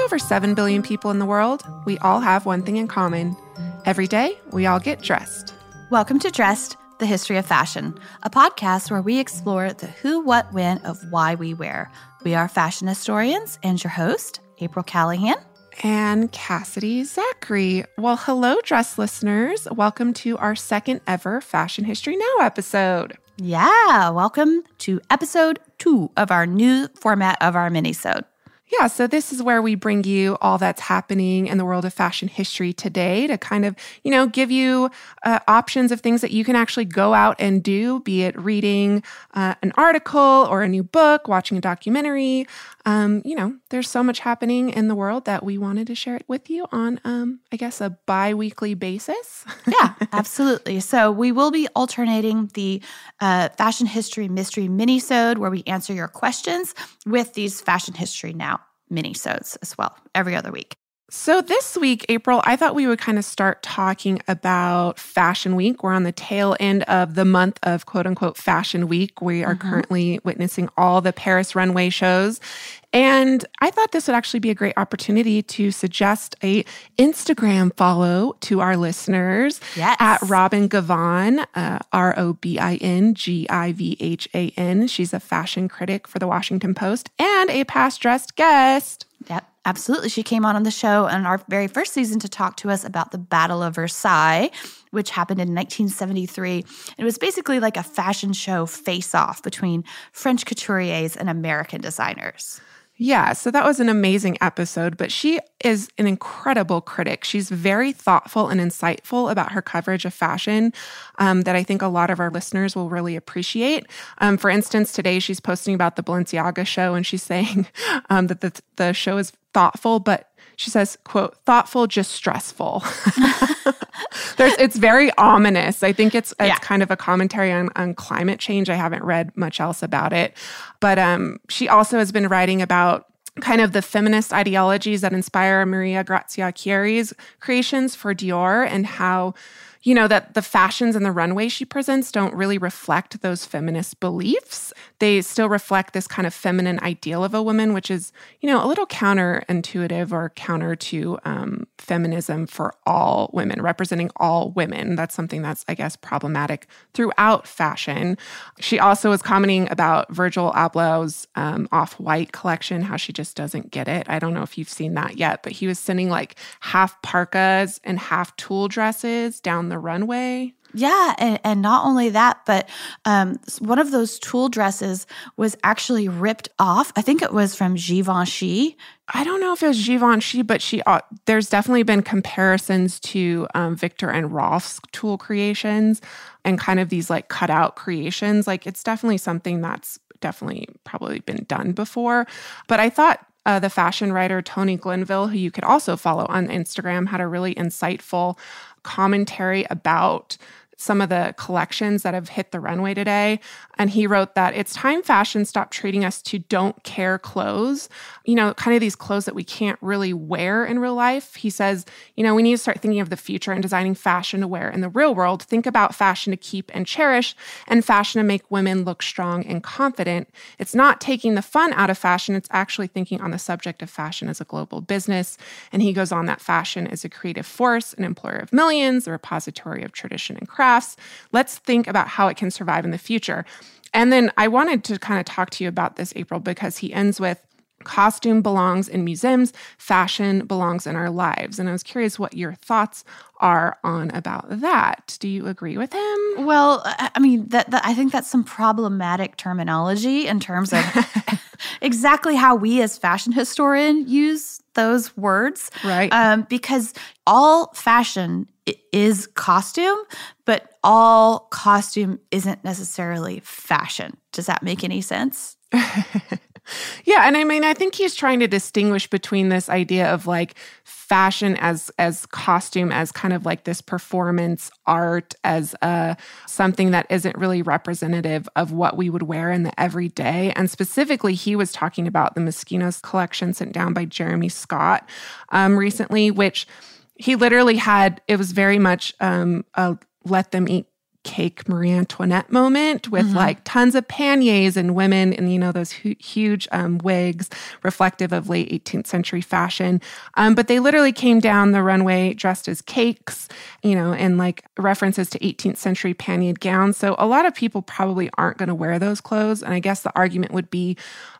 Over 7 billion people in the world, we all have one thing in common. Every day, we all get dressed. Welcome to Dressed, the History of Fashion, a podcast where we explore the who, what, when of why we wear. We are fashion historians and your host, April Callahan. And Cassidy Zachary. Well, hello, dress listeners. Welcome to our second ever Fashion History Now episode. Yeah, welcome to episode two of our new format of our minisode. Yeah, so this is where we bring you all that's happening in the world of fashion history today to kind of, you know, give you uh, options of things that you can actually go out and do, be it reading uh, an article or a new book, watching a documentary. Um, you know, there's so much happening in the world that we wanted to share it with you on, um, I guess, a bi weekly basis. yeah, absolutely. So we will be alternating the uh, fashion history mystery mini-sode where we answer your questions with these fashion history now mini-sodes as well every other week. So, this week, April, I thought we would kind of start talking about Fashion Week. We're on the tail end of the month of quote unquote Fashion Week. We are mm-hmm. currently witnessing all the Paris runway shows. And I thought this would actually be a great opportunity to suggest a Instagram follow to our listeners yes. at Robin Givhan, uh, R O B I N G I V H A N. She's a fashion critic for the Washington Post and a past dressed guest. Yep. Absolutely. She came on on the show in our very first season to talk to us about the Battle of Versailles, which happened in 1973. It was basically like a fashion show face off between French couturiers and American designers. Yeah, so that was an amazing episode, but she is an incredible critic. She's very thoughtful and insightful about her coverage of fashion um, that I think a lot of our listeners will really appreciate. Um, for instance, today she's posting about the Balenciaga show and she's saying um, that the, the show is thoughtful, but she says, quote, thoughtful, just stressful. There's, it's very ominous. I think it's, it's yeah. kind of a commentary on, on climate change. I haven't read much else about it. But um, she also has been writing about kind of the feminist ideologies that inspire Maria Grazia Chiuri's creations for Dior and how you know, that the fashions and the runway she presents don't really reflect those feminist beliefs. They still reflect this kind of feminine ideal of a woman, which is, you know, a little counterintuitive or counter to um, feminism for all women, representing all women. That's something that's, I guess, problematic throughout fashion. She also was commenting about Virgil Abloh's um, off white collection, how she just doesn't get it. I don't know if you've seen that yet, but he was sending like half parkas and half tulle dresses down the the runway. Yeah, and, and not only that, but um, one of those tulle dresses was actually ripped off. I think it was from Givenchy. I don't know if it was Givenchy, but she uh, there's definitely been comparisons to um, Viktor and Rolf's tulle creations and kind of these like cutout creations. Like it's definitely something that's definitely probably been done before. But I thought uh, the fashion writer Tony Glenville, who you could also follow on Instagram, had a really insightful commentary about some of the collections that have hit the runway today. And he wrote that it's time fashion stopped treating us to don't care clothes, you know, kind of these clothes that we can't really wear in real life. He says, you know, we need to start thinking of the future and designing fashion to wear in the real world. Think about fashion to keep and cherish and fashion to make women look strong and confident. It's not taking the fun out of fashion, it's actually thinking on the subject of fashion as a global business. And he goes on that fashion is a creative force, an employer of millions, a repository of tradition and crafts. Let's think about how it can survive in the future. And then I wanted to kind of talk to you about this, April, because he ends with costume belongs in museums, fashion belongs in our lives. And I was curious what your thoughts are on about that. Do you agree with him? Well, I mean, that, that, I think that's some problematic terminology in terms of exactly how we as fashion historian use those words. Right. Um, because all fashion is costume, but all costume isn't necessarily fashion. Does that make any sense? yeah, and I mean I think he's trying to distinguish between this idea of like fashion as as costume as kind of like this performance art as uh something that isn't really representative of what we would wear in the everyday. And specifically he was talking about the Moschino's collection sent down by Jeremy Scott um, recently which he literally had it was very much um, a let them eat cake Marie Antoinette moment with mm-hmm. like tons of panniers and women and you know those hu- huge um, wigs reflective of late 18th century fashion. Um, but they literally came down the runway dressed as cakes you know and like references to 18th century panniered gowns. So a lot of people probably aren't going to wear those clothes. And i guess the argument would be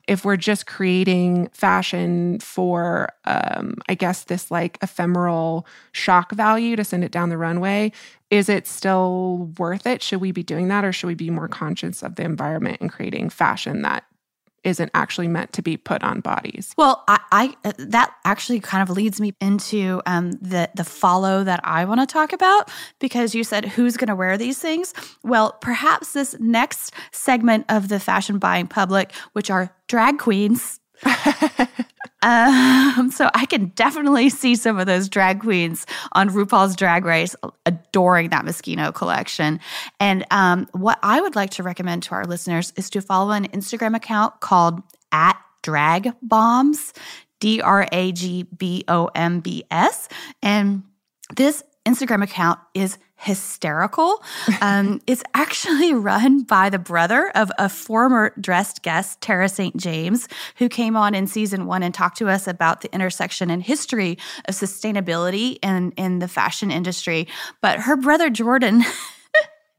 if we're just creating fashion for, um, I guess, this like ephemeral shock value to send it down the runway, is it still worth it? Should we be doing that or should we be more conscious of the environment and creating fashion that isn't actually meant to be put on bodies. Well, I, I uh, that actually kind of leads me into um, the the follow that I want to talk about because you said who's going to wear these things. Well, perhaps this next segment of the fashion buying public, which are drag queens. Um, so I can definitely see some of those drag queens on RuPaul's Drag Race adoring that Moschino collection. And um, what I would like to recommend to our listeners is to follow an Instagram account called at Drag Bombs, D R A G B O M B S. And this Instagram account is hysterical. Um, it's actually run by the brother of a former dressed guest, Tara St. James, who came on in season one and talked to us about the intersection and history of sustainability in, in the fashion industry. But her brother, Jordan,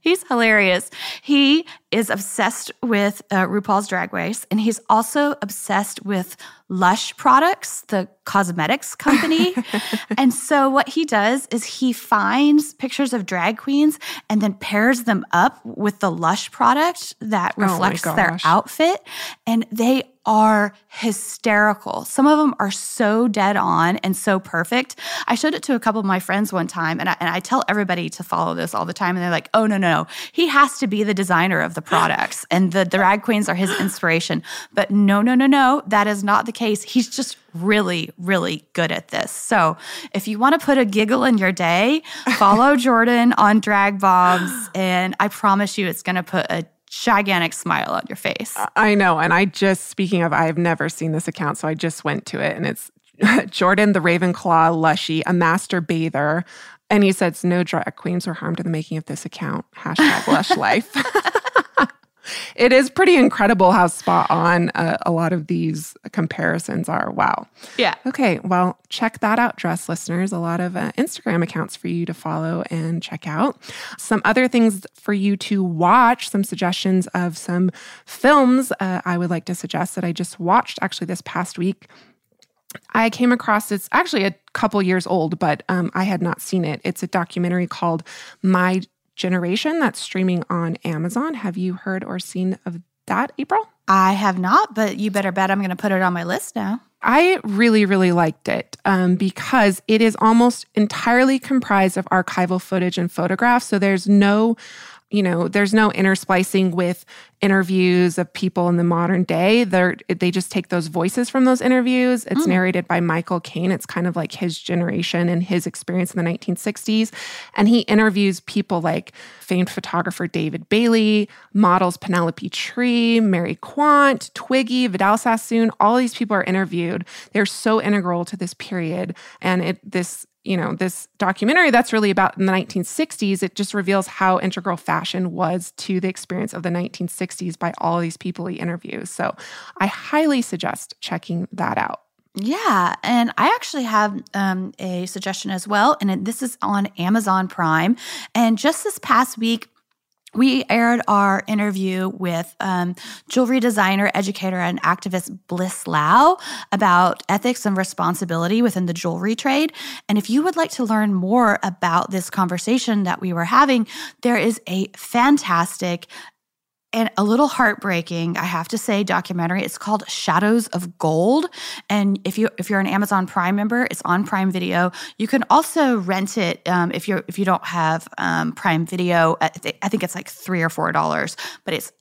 He's hilarious. He is obsessed with uh, RuPaul's Drag Race, and he's also obsessed with Lush products, the cosmetics company. and so, what he does is he finds pictures of drag queens and then pairs them up with the Lush product that oh reflects oh their outfit. And they are hysterical. Some of them are so dead on and so perfect. I showed it to a couple of my friends one time, and I, and I tell everybody to follow this all the time. And they're like, oh, no, no, no. He has to be the designer of the products, and the drag queens are his inspiration. But no, no, no, no. That is not the case. He's just really, really good at this. So if you want to put a giggle in your day, follow Jordan on Drag Bombs, and I promise you it's going to put a gigantic smile on your face. I know. And I just, speaking of, I've never seen this account, so I just went to it and it's Jordan the Ravenclaw Lushy, a master bather. And he says, no drag queens were harmed in the making of this account. Hashtag lush life. it is pretty incredible how spot on uh, a lot of these comparisons are. Wow. Yeah. Okay. Well, check that out, dress listeners. A lot of uh, Instagram accounts for you to follow and check out. Some other things for you to watch, some suggestions of some films uh, I would like to suggest that I just watched actually this past week. I came across it's actually a couple years old, but um, I had not seen it. It's a documentary called My Generation that's streaming on Amazon. Have you heard or seen of that, April? I have not, but you better bet I'm going to put it on my list now. I really, really liked it um, because it is almost entirely comprised of archival footage and photographs. So there's no you know, there's no intersplicing with interviews of people in the modern day. They're they just take those voices from those interviews. It's mm. narrated by Michael Caine. It's kind of like his generation and his experience in the 1960s. And he interviews people like famed photographer David Bailey, models Penelope Tree, Mary Quant, Twiggy, Vidal Sassoon. All these people are interviewed. They're so integral to this period. And it this you know, this documentary that's really about in the 1960s, it just reveals how integral fashion was to the experience of the 1960s by all these people he interviews. So I highly suggest checking that out. Yeah, and I actually have um, a suggestion as well, and this is on Amazon Prime. And just this past week, we aired our interview with um, jewelry designer, educator, and activist Bliss Lau about ethics and responsibility within the jewelry trade. And if you would like to learn more about this conversation that we were having, there is a fantastic and a little heartbreaking, I have to say, documentary. It's called Shadows of Gold, and if you if you're an Amazon Prime member, it's on Prime Video. You can also rent it um, if you're if you don't have um, Prime Video. I think it's like three or four dollars, but it's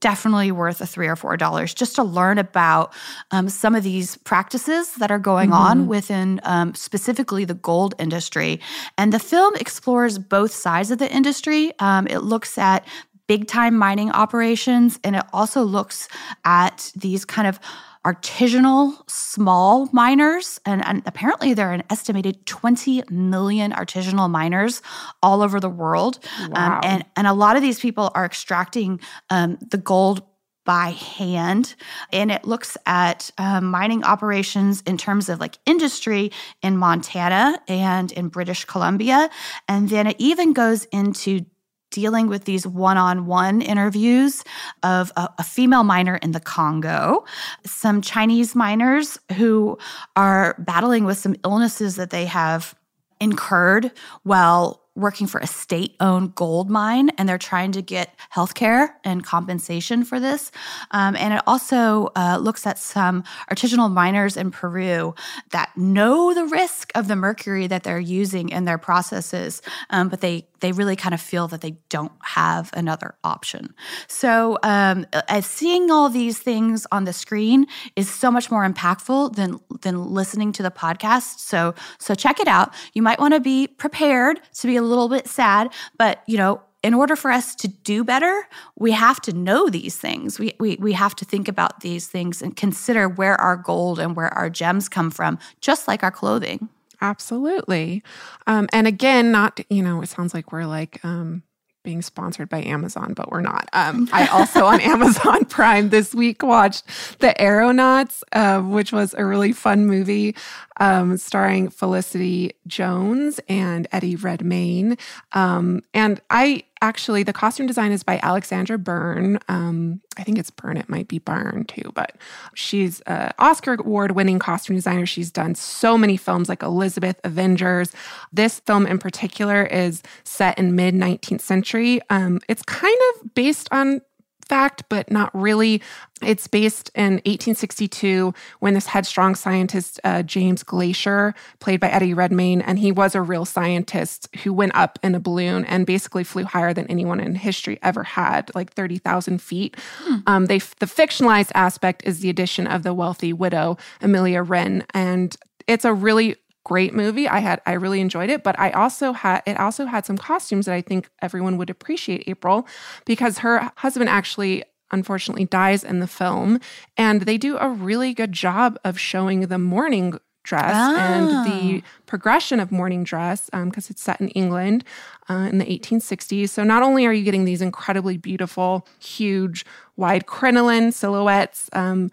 definitely worth a three or four dollars just to learn about um, some of these practices that are going mm-hmm. on within um, specifically the gold industry. And the film explores both sides of the industry. Um, it looks at big time mining operations. And it also looks at these kind of artisanal small miners. And, and, apparently, there are an estimated 20 million artisanal miners all over the world. Um, wow. Um, and, and a lot of these people are extracting um, the gold by hand. And it looks at um, mining operations in terms of like industry in Montana and in British Columbia. And then it even goes into dealing with these one on one interviews of a, a, female miner in the Congo, some Chinese miners who are battling with some illnesses that they have incurred while working for a state owned gold mine and they're trying to get health care and compensation for this. Um, and it also uh, looks at some artisanal miners in Peru that know the risk of the mercury that they're using in their processes, um, but they they really kind of feel that they don't have another option. So, um, seeing all these things on the screen is so much more impactful than than listening to the podcast. So, so check it out. You might want to be prepared to be a little bit sad, but you know, in order for us to do better, we have to know these things. We, we, we have to think about these things and consider where our gold and where our gems come from, just like our clothing. Absolutely. Um, and again, not, you know, it sounds like we're like um, being sponsored by Amazon, but we're not. Um, I also on Amazon Prime this week watched The Aeronauts, uh, which was a really fun movie um, starring Felicity Jones and Eddie Redmayne. Um, and I actually, the costume design is by Alexandra Byrne. Um, I think it's Byrne, it might be Byrne too, but she's an Oscar award winning costume designer. She's done so many films like Elizabeth, Avengers. This film in particular is set in mid 19th century. Um, it's kind of based on fact, but not really. It's based in 1862 when this headstrong scientist, uh, James Glaisher, played by Eddie Redmayne, and he was a real scientist who went up in a balloon and basically flew higher than anyone in history ever had, like 30,000 feet. Hmm. Um, they, the fictionalized aspect is the addition of the wealthy widow, Amelia Wren, and it's a really great movie. I had I really enjoyed it, but I also had it also had some costumes that I think everyone would appreciate April because her husband actually unfortunately dies in the film and they do a really good job of showing the mourning dress oh. and the ah. progression of mourning dress because um, it's set in England uh, in the 1860s. So not only are you getting these incredibly beautiful, huge, wide crinoline silhouettes um,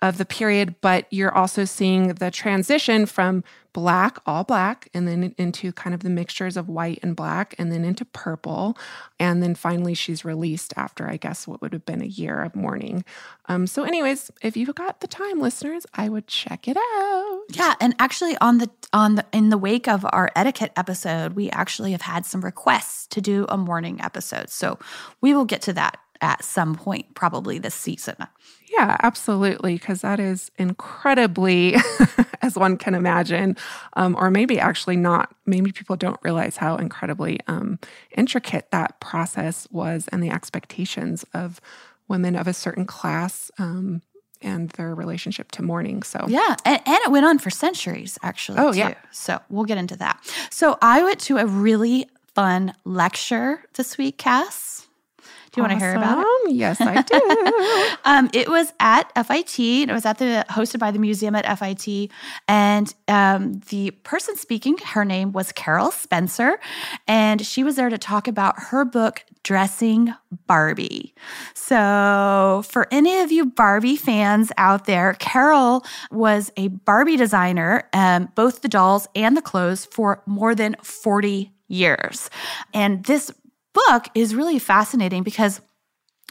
of the period, but you're also seeing the transition from black, all black, and then into kind of the mixtures of white and black, and then into purple. And then finally, she's released after, I guess, what would have been a year of mourning. Um, so, anyways, if you've got the time, listeners, I would check it out. Yeah, and actually, on the on the in the wake of our etiquette episode, we actually have had some requests to do a mourning episode. So we will get to that at some point, probably this season. Yeah, absolutely. Because that is incredibly, as one can imagine, um, or maybe actually not. Maybe people don't realize how incredibly um, intricate that process was and the expectations of women of a certain class. Um, and their relationship to mourning. So, yeah. And, and, it went on for centuries, actually. Oh, too. yeah. So, we'll get into that. So, I went to a really fun lecture this week, Cass. You awesome. want to hear about it? Yes, I do. um, it was at FIT. And it was at the hosted by the museum at FIT, and um, the person speaking, her name was Carol Spencer, and she was there to talk about her book Dressing Barbie. So, for any of you Barbie fans out there, Carol was a Barbie designer, um, both the dolls and the clothes, for more than 40 years. And this book is really fascinating because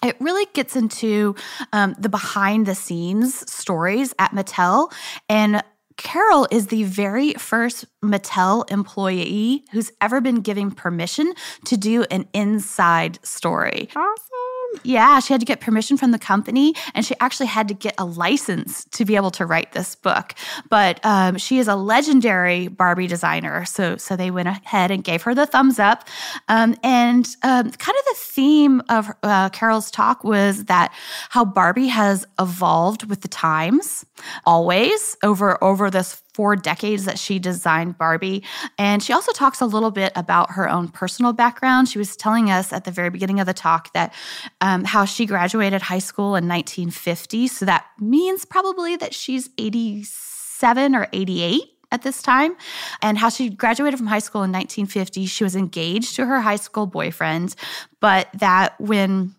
it really gets into um, the behind the scenes stories at Mattel. And Carol is the very first Mattel employee who's ever been given permission to do an inside story. Awesome. Yeah, she had to get permission from the company and she actually had to get a license to be able to write this book. But um, she is a legendary Barbie designer. So, so they went ahead and gave her the thumbs up. Um, and um, kind of the theme of uh, Carol's talk was that how Barbie has evolved with the times always over over this four decades that she designed Barbie. And she also talks a little bit about her own personal background. She was telling us at the very beginning of the talk that um, how she graduated high school in 1950. So that means probably that she's 87 or 88 at this time and how she graduated from high school in 1950 she was engaged to her high school boyfriend but that when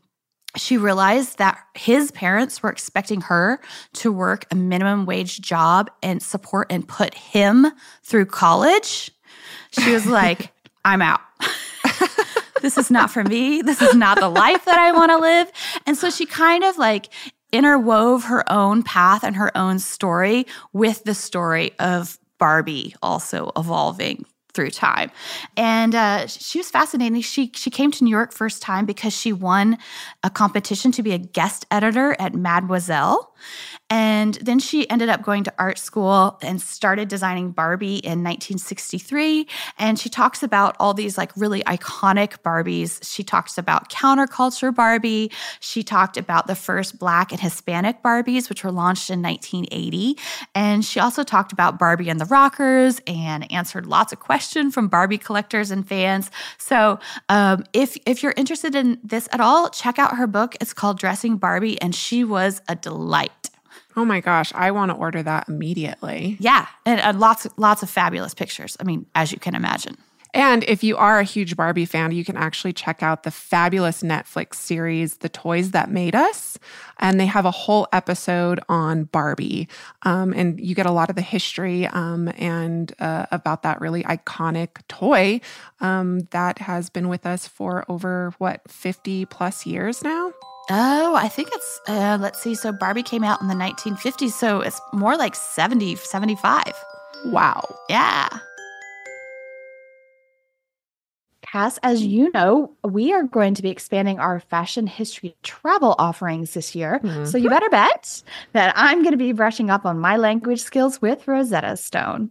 she realized that his parents were expecting her to work a minimum wage job and support and put him through college. She was like, I'm out. this is not for me. This is not the life that I want to live. And so she kind of like interwove her own path and her own story with the story of Barbie also evolving through time. And uh, she was fascinating. She she came to New York first time because she won a competition to be a guest editor at Mademoiselle. And then she ended up going to art school and started designing Barbie in 1963. And she talks about all these like really iconic Barbies. She talks about counterculture Barbie. She talked about the first Black and Hispanic Barbies, which were launched in 1980. And she also talked about Barbie and the Rockers and answered lots of questions from Barbie collectors and fans. So um, if, if you're interested in this at all, check out her book. It's called Dressing Barbie, and she was a delight. Oh my gosh, I want to order that immediately. Yeah, and, and lots lots of fabulous pictures. I mean, as you can imagine. And if you are a huge Barbie fan, you can actually check out the fabulous Netflix series, The Toys That Made Us. And they have a whole episode on Barbie. Um, and you get a lot of the history um, and uh, about that really iconic toy um, that has been with us for over, what, 50 plus years now? Oh, I think it's, uh, let's see. So Barbie came out in the 1950s. So it's more like 70, 75. Wow. Yeah. Cass, as you know, we are going to be expanding our fashion history travel offerings this year. Mm-hmm. So you better bet that I'm going to be brushing up on my language skills with Rosetta Stone.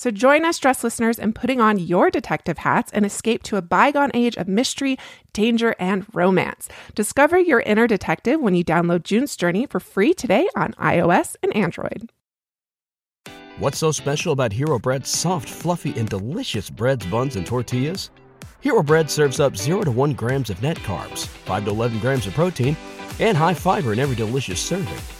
So join us, dress listeners, in putting on your detective hats and escape to a bygone age of mystery, danger, and romance. Discover your inner detective when you download June's Journey for free today on iOS and Android. What's so special about Hero Bread's soft, fluffy, and delicious breads, buns, and tortillas? Hero Bread serves up 0 to 1 grams of net carbs, 5 to 11 grams of protein, and high fiber in every delicious serving.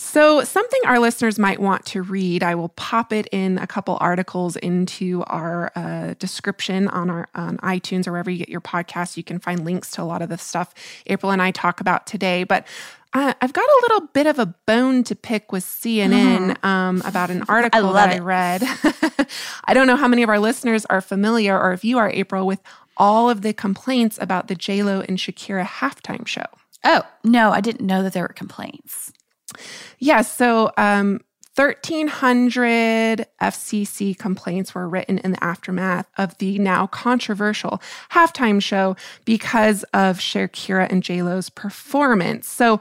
So, something our listeners might want to read, I will pop it in a couple articles into our uh, description on our on iTunes or wherever you get your podcasts. You can find links to a lot of the stuff April and I talk about today. But uh, I've got a little bit of a bone to pick with CNN um, about an article I that it. I read. I don't know how many of our listeners are familiar, or if you are, April, with all of the complaints about the J Lo and Shakira halftime show. Oh, no, I didn't know that there were complaints. Yeah, so um, 1,300 FCC complaints were written in the aftermath of the now controversial halftime show because of Shakira and JLo's performance. So,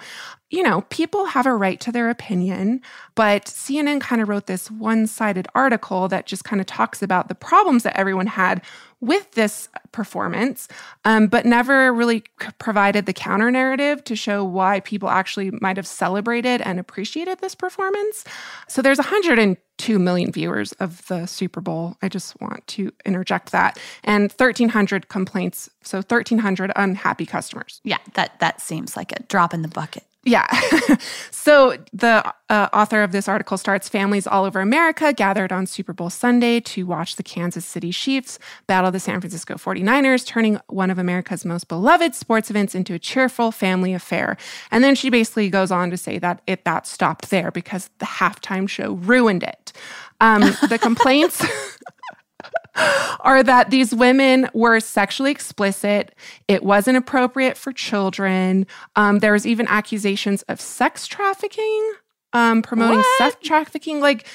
you know, people have a right to their opinion, but CNN kind of wrote this one sided article that just kind of talks about the problems that everyone had with this performance, um, but never really provided the counter narrative to show why people actually might have celebrated and appreciated this performance. So there's 102 million viewers of the Super Bowl. I just want to interject that, and 1,300 complaints. So 1,300 unhappy customers. Yeah, that that seems like a drop in the bucket. Yeah. so the uh, author of this article starts families all over America gathered on Super Bowl Sunday to watch the Kansas City Chiefs battle the San Francisco 49ers, turning one of America's most beloved sports events into a cheerful family affair. And then she basically goes on to say that it that stopped there because the halftime show ruined it. Um, the complaints are that these women were sexually explicit. It wasn't appropriate for children. Um, there was even accusations of sex trafficking, um, promoting What? sex trafficking. Like,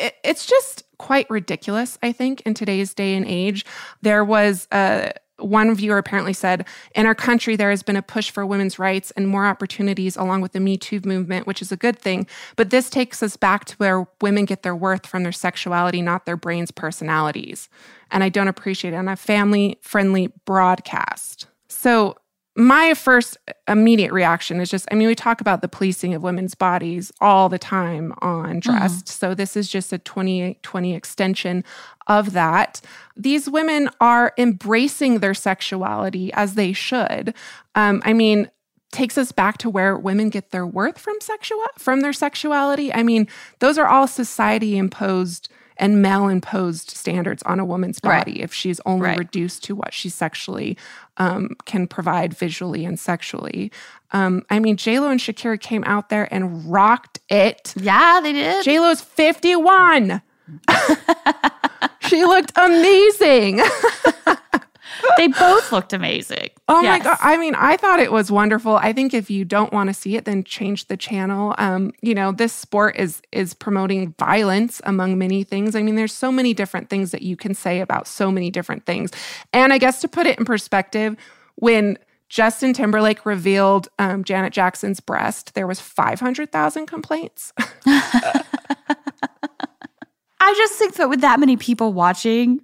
it, it's just quite ridiculous, I think, in today's day and age. There was uh, one viewer apparently said, In our country, there has been a push for women's rights and more opportunities along with the Me Too movement, which is a good thing. But this takes us back to where women get their worth from their sexuality, not their brains' personalities. And I don't appreciate it on a family friendly broadcast. So, my first immediate reaction is just I mean, we talk about the policing of women's bodies all the time on Dressed. So, this is just a 2020 extension of that. These women are embracing their sexuality as they should. Um, I mean, takes us back to where women get their worth from sexual from their sexuality. I mean, those are all society imposed and male imposed standards on a woman's Right. body if she's only Right. reduced to what she sexually um, can provide visually and sexually. Um, I mean, JLo and Shakira came out there and rocked it. Yeah, they did. JLo's 51. she looked amazing. they both looked amazing. Oh my god! I mean, I thought it was wonderful. I think if you don't want to see it, then change the channel. Um, you know, this sport is is promoting violence among many things. I mean, there's so many different things that you can say about so many different things. And I guess to put it in perspective, when Justin Timberlake revealed um, Janet Jackson's breast, there was 500,000 complaints. I just think that with that many people watching,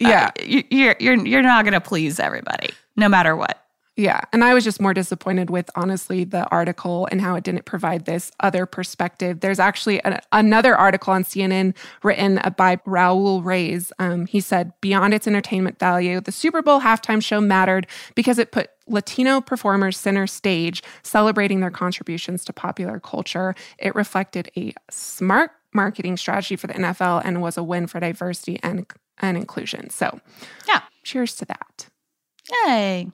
yeah, uh, you- you're you're you're not going to please everybody, no matter what. Yeah. And I was just more disappointed with, honestly, the article and how it didn't provide this other perspective. There's actually an, another article on CNN written by Raul Reyes. Um, he said, Beyond its entertainment value, the Super Bowl halftime show mattered because it put Latino performers center stage, celebrating their contributions to popular culture. It reflected a smart marketing strategy for the NFL and was a win for diversity and, and inclusion. So, Yeah. cheers to that. Yay.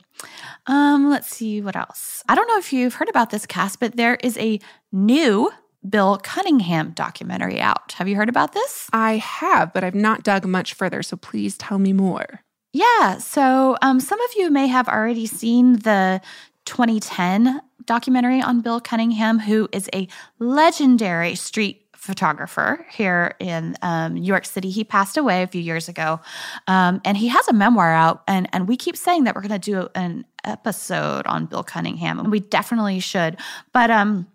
Um, let's see what else. I don't know if you've heard about this cast, but there is a new Bill Cunningham documentary out. Have you heard about this? I have, but I've not dug much further. So please tell me more. Yeah. So um, some of you may have already seen the 2010 documentary on Bill Cunningham, who is a legendary street photographer here in um, New York City. He passed away a few years ago, um, and he has a memoir out. and And we keep saying that we're going to do an episode on Bill Cunningham, and we definitely should. But um,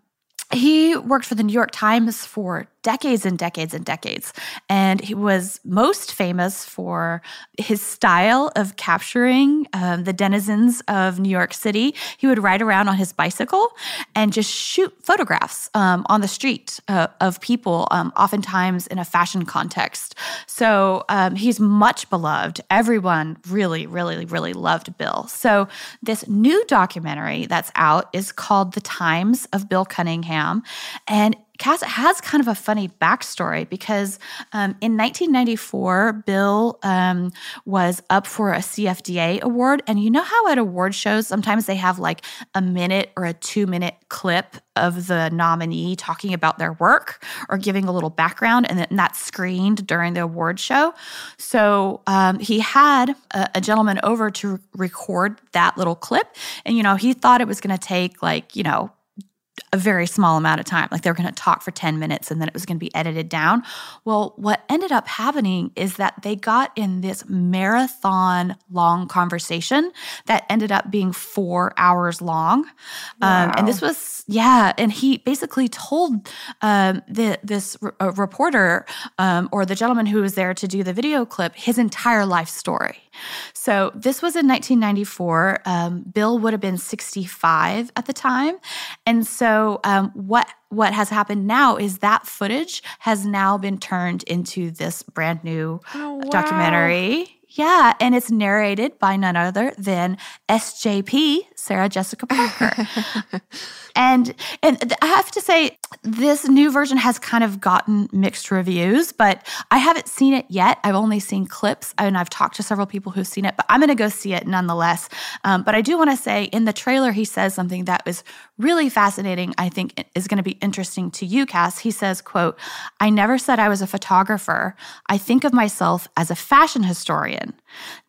he worked for the New York Times for decades and decades and decades. And he was most famous for his style of capturing um, the denizens of New York City. He would ride around on his bicycle and just shoot photographs um, on the street uh, of people, um, oftentimes in a fashion context. So um, he's much beloved. Everyone really, really, really loved Bill. So this new documentary that's out is called The Times of Bill Cunningham. And Cass has kind of a funny backstory because um, in 1994, Bill um, was up for a CFDA award. And you know how at award shows, sometimes they have like a minute or a two minute clip of the nominee talking about their work or giving a little background, and that's screened during the award show. So um, he had a, a, gentleman over to record that little clip. And, you know, he thought it was going to take like, you know, a very small amount of time. Like they were going to talk for 10 minutes and then it was going to be edited down. Well, what ended up happening is that they got in this marathon long conversation that ended up being four hours long. Wow. Um, and this was, yeah. And he basically told um, the, this r- reporter um, or the gentleman who was there to do the video clip his entire life story. So this was in 1994. Um, Bill would have been 65 at the time. And so um, what what has happened now is that footage has now been turned into this brand new oh, wow. documentary. Yeah, and it's narrated by none other than SJP, Sarah Jessica Parker. and and I have to say this new version has kind of gotten mixed reviews, but I haven't seen it yet. I've only seen clips and I've talked to several people who've seen it, but I'm going to go see it nonetheless. Um, but I do want to say in the trailer, he says something that was really fascinating. I think is going to be interesting to you, Cass. He says, quote, I never said I was a photographer. I think of myself as a fashion historian.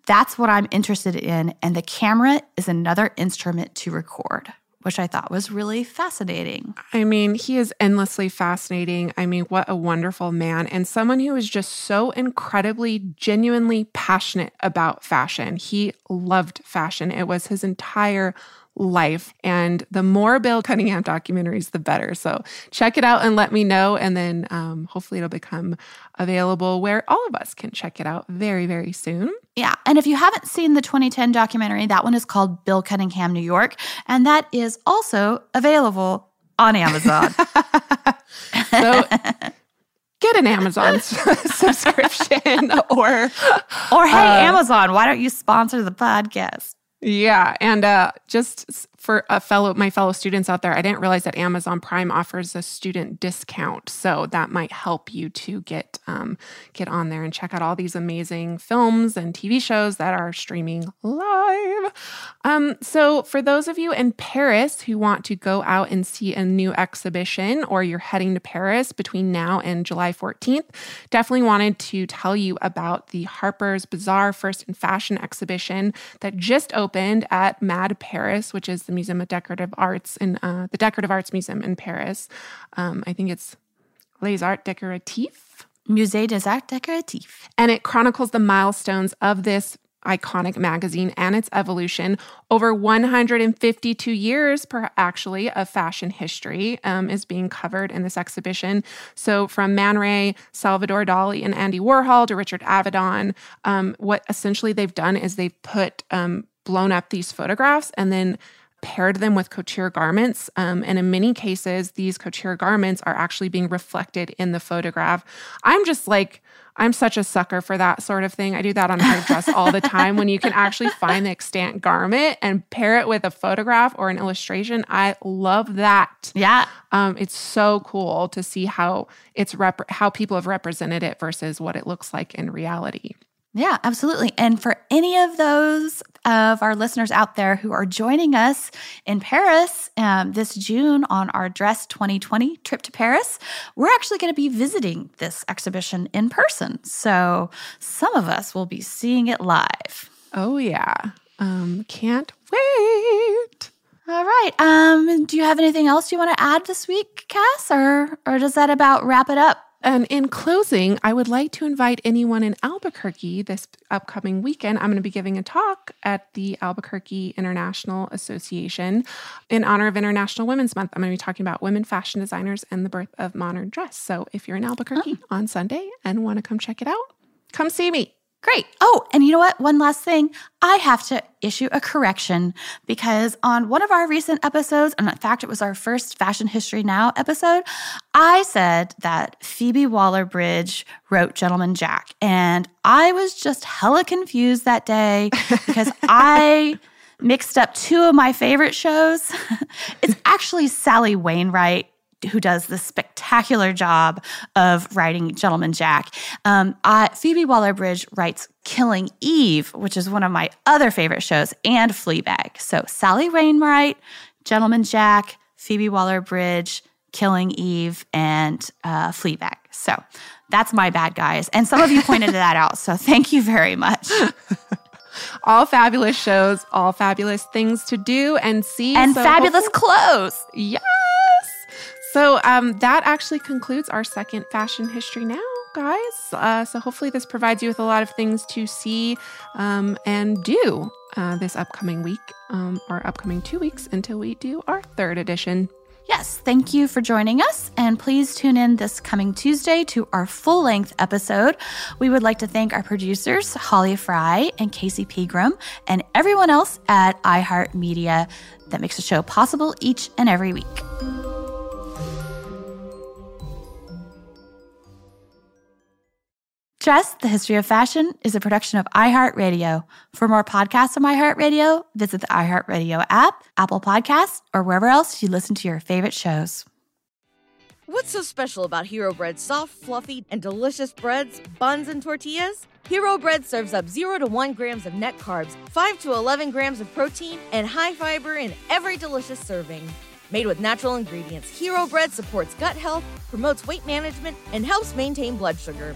That's what I'm interested in. And the camera is another instrument to record which I thought was really fascinating. I mean, he is endlessly fascinating. I mean, what a wonderful man and someone who is just so incredibly, genuinely passionate about fashion. He loved fashion, it was his entire life. And the more Bill Cunningham documentaries, the better. So check it out and let me know. And then um, hopefully it'll become available where all of us can check it out very, very soon. Yeah. And if you haven't seen the 2010 documentary, that one is called Bill Cunningham, New York. And that is also available on Amazon. so get an Amazon subscription or or hey uh, Amazon, why don't you sponsor the podcast? Yeah, and uh, just for a fellow my fellow students out there, I didn't realize that Amazon Prime offers a student discount, so that might help you to get um, get on there and check out all these amazing films and TV shows that are streaming live. Um, so, for those of you in Paris who want to go out and see a new exhibition, or you're heading to Paris between now and July 14th, definitely wanted to tell you about the Harper's Bazaar First in Fashion exhibition that just opened at Mad Paris, which is the Museum of Decorative Arts in uh, the Decorative Arts Museum in Paris. Um, I think it's Les Arts Décoratifs. Musée des Arts Décoratifs. And it chronicles the milestones of this iconic magazine and its evolution over 152 years per actually of fashion history um, is being covered in this exhibition so from man ray salvador dali and andy warhol to richard avedon um, what essentially they've done is they've put um, blown up these photographs and then paired them with couture garments. Um, and in many cases, these couture garments are actually being reflected in the photograph. I'm just like, I'm such a sucker for that sort of thing. I do that on my dress all the time when you can actually find the extant garment and pair it with a photograph or an illustration. I love that. Yeah. Um, it's so cool to see how it's rep- how people have represented it versus what it looks like in reality. Yeah, absolutely. And for any of those of our listeners out there who are joining us in Paris um, this June on our Dress 2020 trip to Paris, we're actually going to be visiting this exhibition in person. So some of us will be seeing it live. Oh, yeah. Um, can't wait. All right. Um, do you have anything else you want to add this week, Cass, or or does that about wrap it up? And in closing, I would like to invite anyone in Albuquerque this upcoming weekend. I'm going to be giving a talk at the Albuquerque International Association in honor of International Women's Month. I'm going to be talking about women fashion designers and the birth of modern dress. So if you're in Albuquerque oh. on Sunday and want to come check it out, come see me. Great. Oh, and you know what? One last thing. I have to issue a correction because on one of our recent episodes, and in fact, it was our first Fashion History Now episode, I said that Phoebe Waller Bridge wrote Gentleman Jack. And I was just hella confused that day because I mixed up two of my favorite shows. it's actually Sally Wainwright who does this spectacular job of writing Gentleman Jack. Um, I, Phoebe Waller Bridge writes Killing Eve, which is one of my other favorite shows, and Fleabag. So Sally Wainwright, Gentleman Jack, Phoebe Waller Bridge, Killing Eve, and uh, Fleabag. So that's my bad, guys. And some of you pointed that out. So thank you very much. all fabulous shows, all fabulous things to do and see. And so fabulous clothes. Yes. So um, that actually concludes our second Fashion History Now, guys. Uh, so hopefully this provides you with a lot of things to see um, and do uh, this upcoming week um, or upcoming two weeks until we do our third edition. Yes, thank you for joining us. And please tune in this coming Tuesday to our full length episode. We would like to thank our producers, Holly Fry and Casey Pegram, and everyone else at iHeartMedia that makes the show possible each and every week. Dressed, the History of Fashion is a production of iHeartRadio. For more podcasts from iHeartRadio, visit the iHeartRadio app, Apple Podcasts, or wherever else you listen to your favorite shows. What's so special about Hero Bread's soft, fluffy, and delicious breads, buns, and tortillas? Hero Bread serves up 0 to 1 grams of net carbs, 5 to 11 grams of protein, and high fiber in every delicious serving. Made with natural ingredients, Hero Bread supports gut health, promotes weight management, and helps maintain blood sugar.